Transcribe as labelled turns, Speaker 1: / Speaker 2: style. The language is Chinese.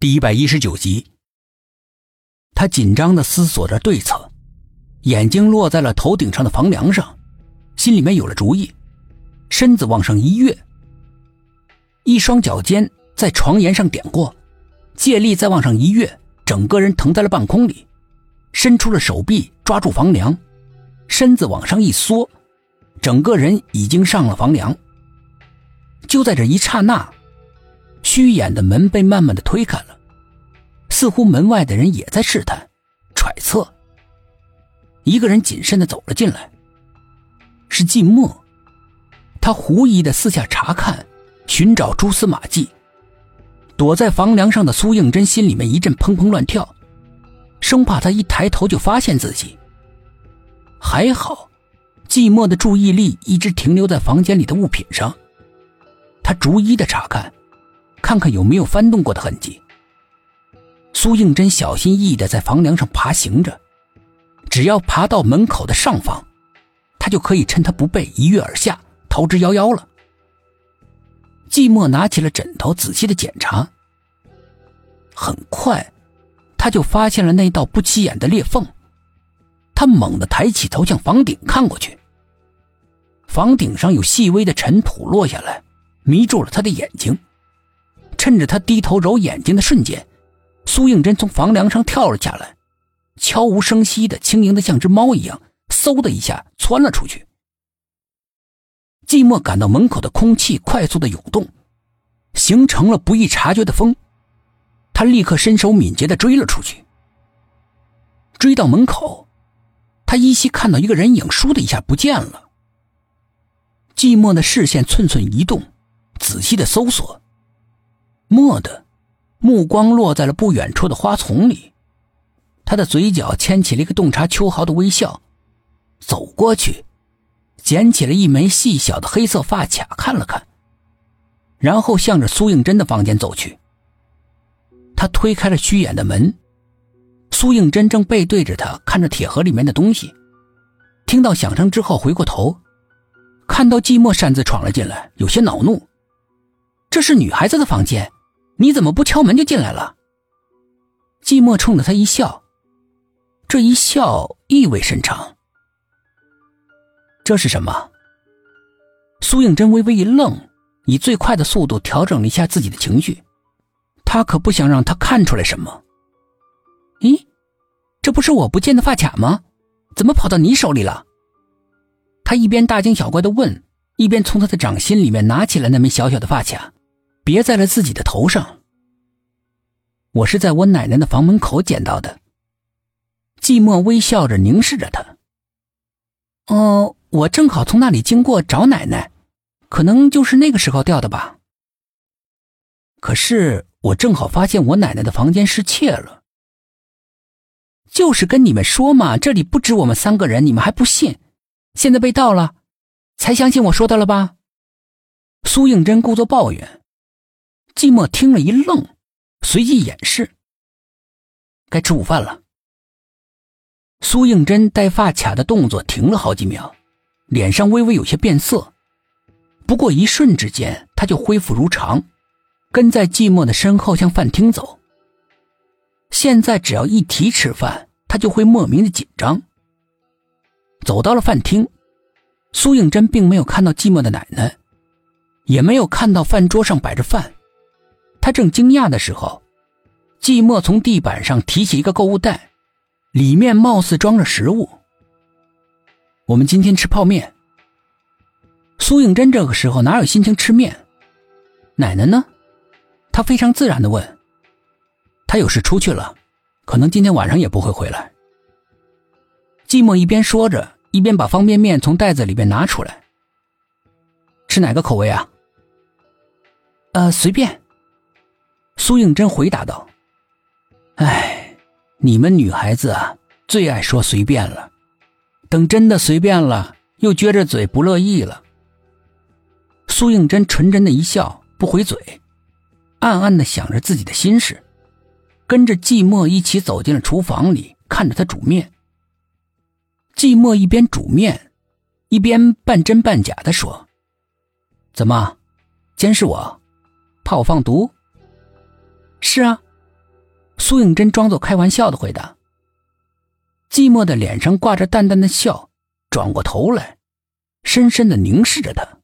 Speaker 1: 第一百一十九集，他紧张的思索着对策，眼睛落在了头顶上的房梁上，心里面有了主意，身子往上一跃，一双脚尖在床沿上点过，借力再往上一跃，整个人腾在了半空里，伸出了手臂抓住房梁，身子往上一缩，整个人已经上了房梁。就在这一刹那。虚掩的门被慢慢的推开了，似乎门外的人也在试探、揣测。一个人谨慎的走了进来，是季墨。他狐疑的四下查看，寻找蛛丝马迹。躲在房梁上的苏应真心里面一阵砰砰乱跳，生怕他一抬头就发现自己。还好，季墨的注意力一直停留在房间里的物品上，他逐一的查看。看看有没有翻动过的痕迹。苏应真小心翼翼地在房梁上爬行着，只要爬到门口的上方，他就可以趁他不备一跃而下，逃之夭夭了。季寞拿起了枕头，仔细的检查。很快，他就发现了那道不起眼的裂缝。他猛地抬起头向房顶看过去，房顶上有细微的尘土落下来，迷住了他的眼睛。趁着他低头揉眼睛的瞬间，苏应真从房梁上跳了下来，悄无声息的、轻盈的像只猫一样，嗖的一下窜了出去。季寞感到门口的空气快速的涌动，形成了不易察觉的风，他立刻身手敏捷的追了出去。追到门口，他依稀看到一个人影，倏的一下不见了。季寞的视线寸寸移动，仔细的搜索。蓦地，目光落在了不远处的花丛里，他的嘴角牵起了一个洞察秋毫的微笑，走过去，捡起了一枚细小的黑色发卡，看了看，然后向着苏应真的房间走去。他推开了虚掩的门，苏应真正背对着他，看着铁盒里面的东西，听到响声之后回过头，看到季寞擅自闯了进来，有些恼怒：“这是女孩子的房间。”你怎么不敲门就进来了？季寞冲着他一笑，这一笑意味深长。这是什么？苏应真微微一愣，以最快的速度调整了一下自己的情绪。他可不想让他看出来什么。咦，这不是我不见的发卡吗？怎么跑到你手里了？他一边大惊小怪的问，一边从他的掌心里面拿起了那枚小小的发卡。别在了自己的头上。我是在我奶奶的房门口捡到的。季寞微笑着凝视着他。哦，我正好从那里经过找奶奶，可能就是那个时候掉的吧。可是我正好发现我奶奶的房间失窃了。就是跟你们说嘛，这里不止我们三个人，你们还不信。现在被盗了，才相信我说的了吧？苏应真故作抱怨。季寞听了一愣，随即掩饰。该吃午饭了。苏应真戴发卡的动作停了好几秒，脸上微微有些变色，不过一瞬之间，他就恢复如常，跟在季寞的身后向饭厅走。现在只要一提吃饭，他就会莫名的紧张。走到了饭厅，苏应真并没有看到季寞的奶奶，也没有看到饭桌上摆着饭。正惊讶的时候，季寞从地板上提起一个购物袋，里面貌似装着食物。我们今天吃泡面。苏应真这个时候哪有心情吃面？奶奶呢？她非常自然的问。他有事出去了，可能今天晚上也不会回来。季寞一边说着，一边把方便面从袋子里边拿出来。吃哪个口味啊？呃，随便。苏应真回答道：“哎，你们女孩子啊，最爱说随便了。等真的随便了，又撅着嘴不乐意了。”苏应真纯真的一笑，不回嘴，暗暗的想着自己的心事，跟着季寞一起走进了厨房里，看着他煮面。季寞一边煮面，一边半真半假的说：“怎么，监视我，怕我放毒？”是啊，苏应真装作开玩笑的回答。寂寞的脸上挂着淡淡的笑，转过头来，深深的凝视着他。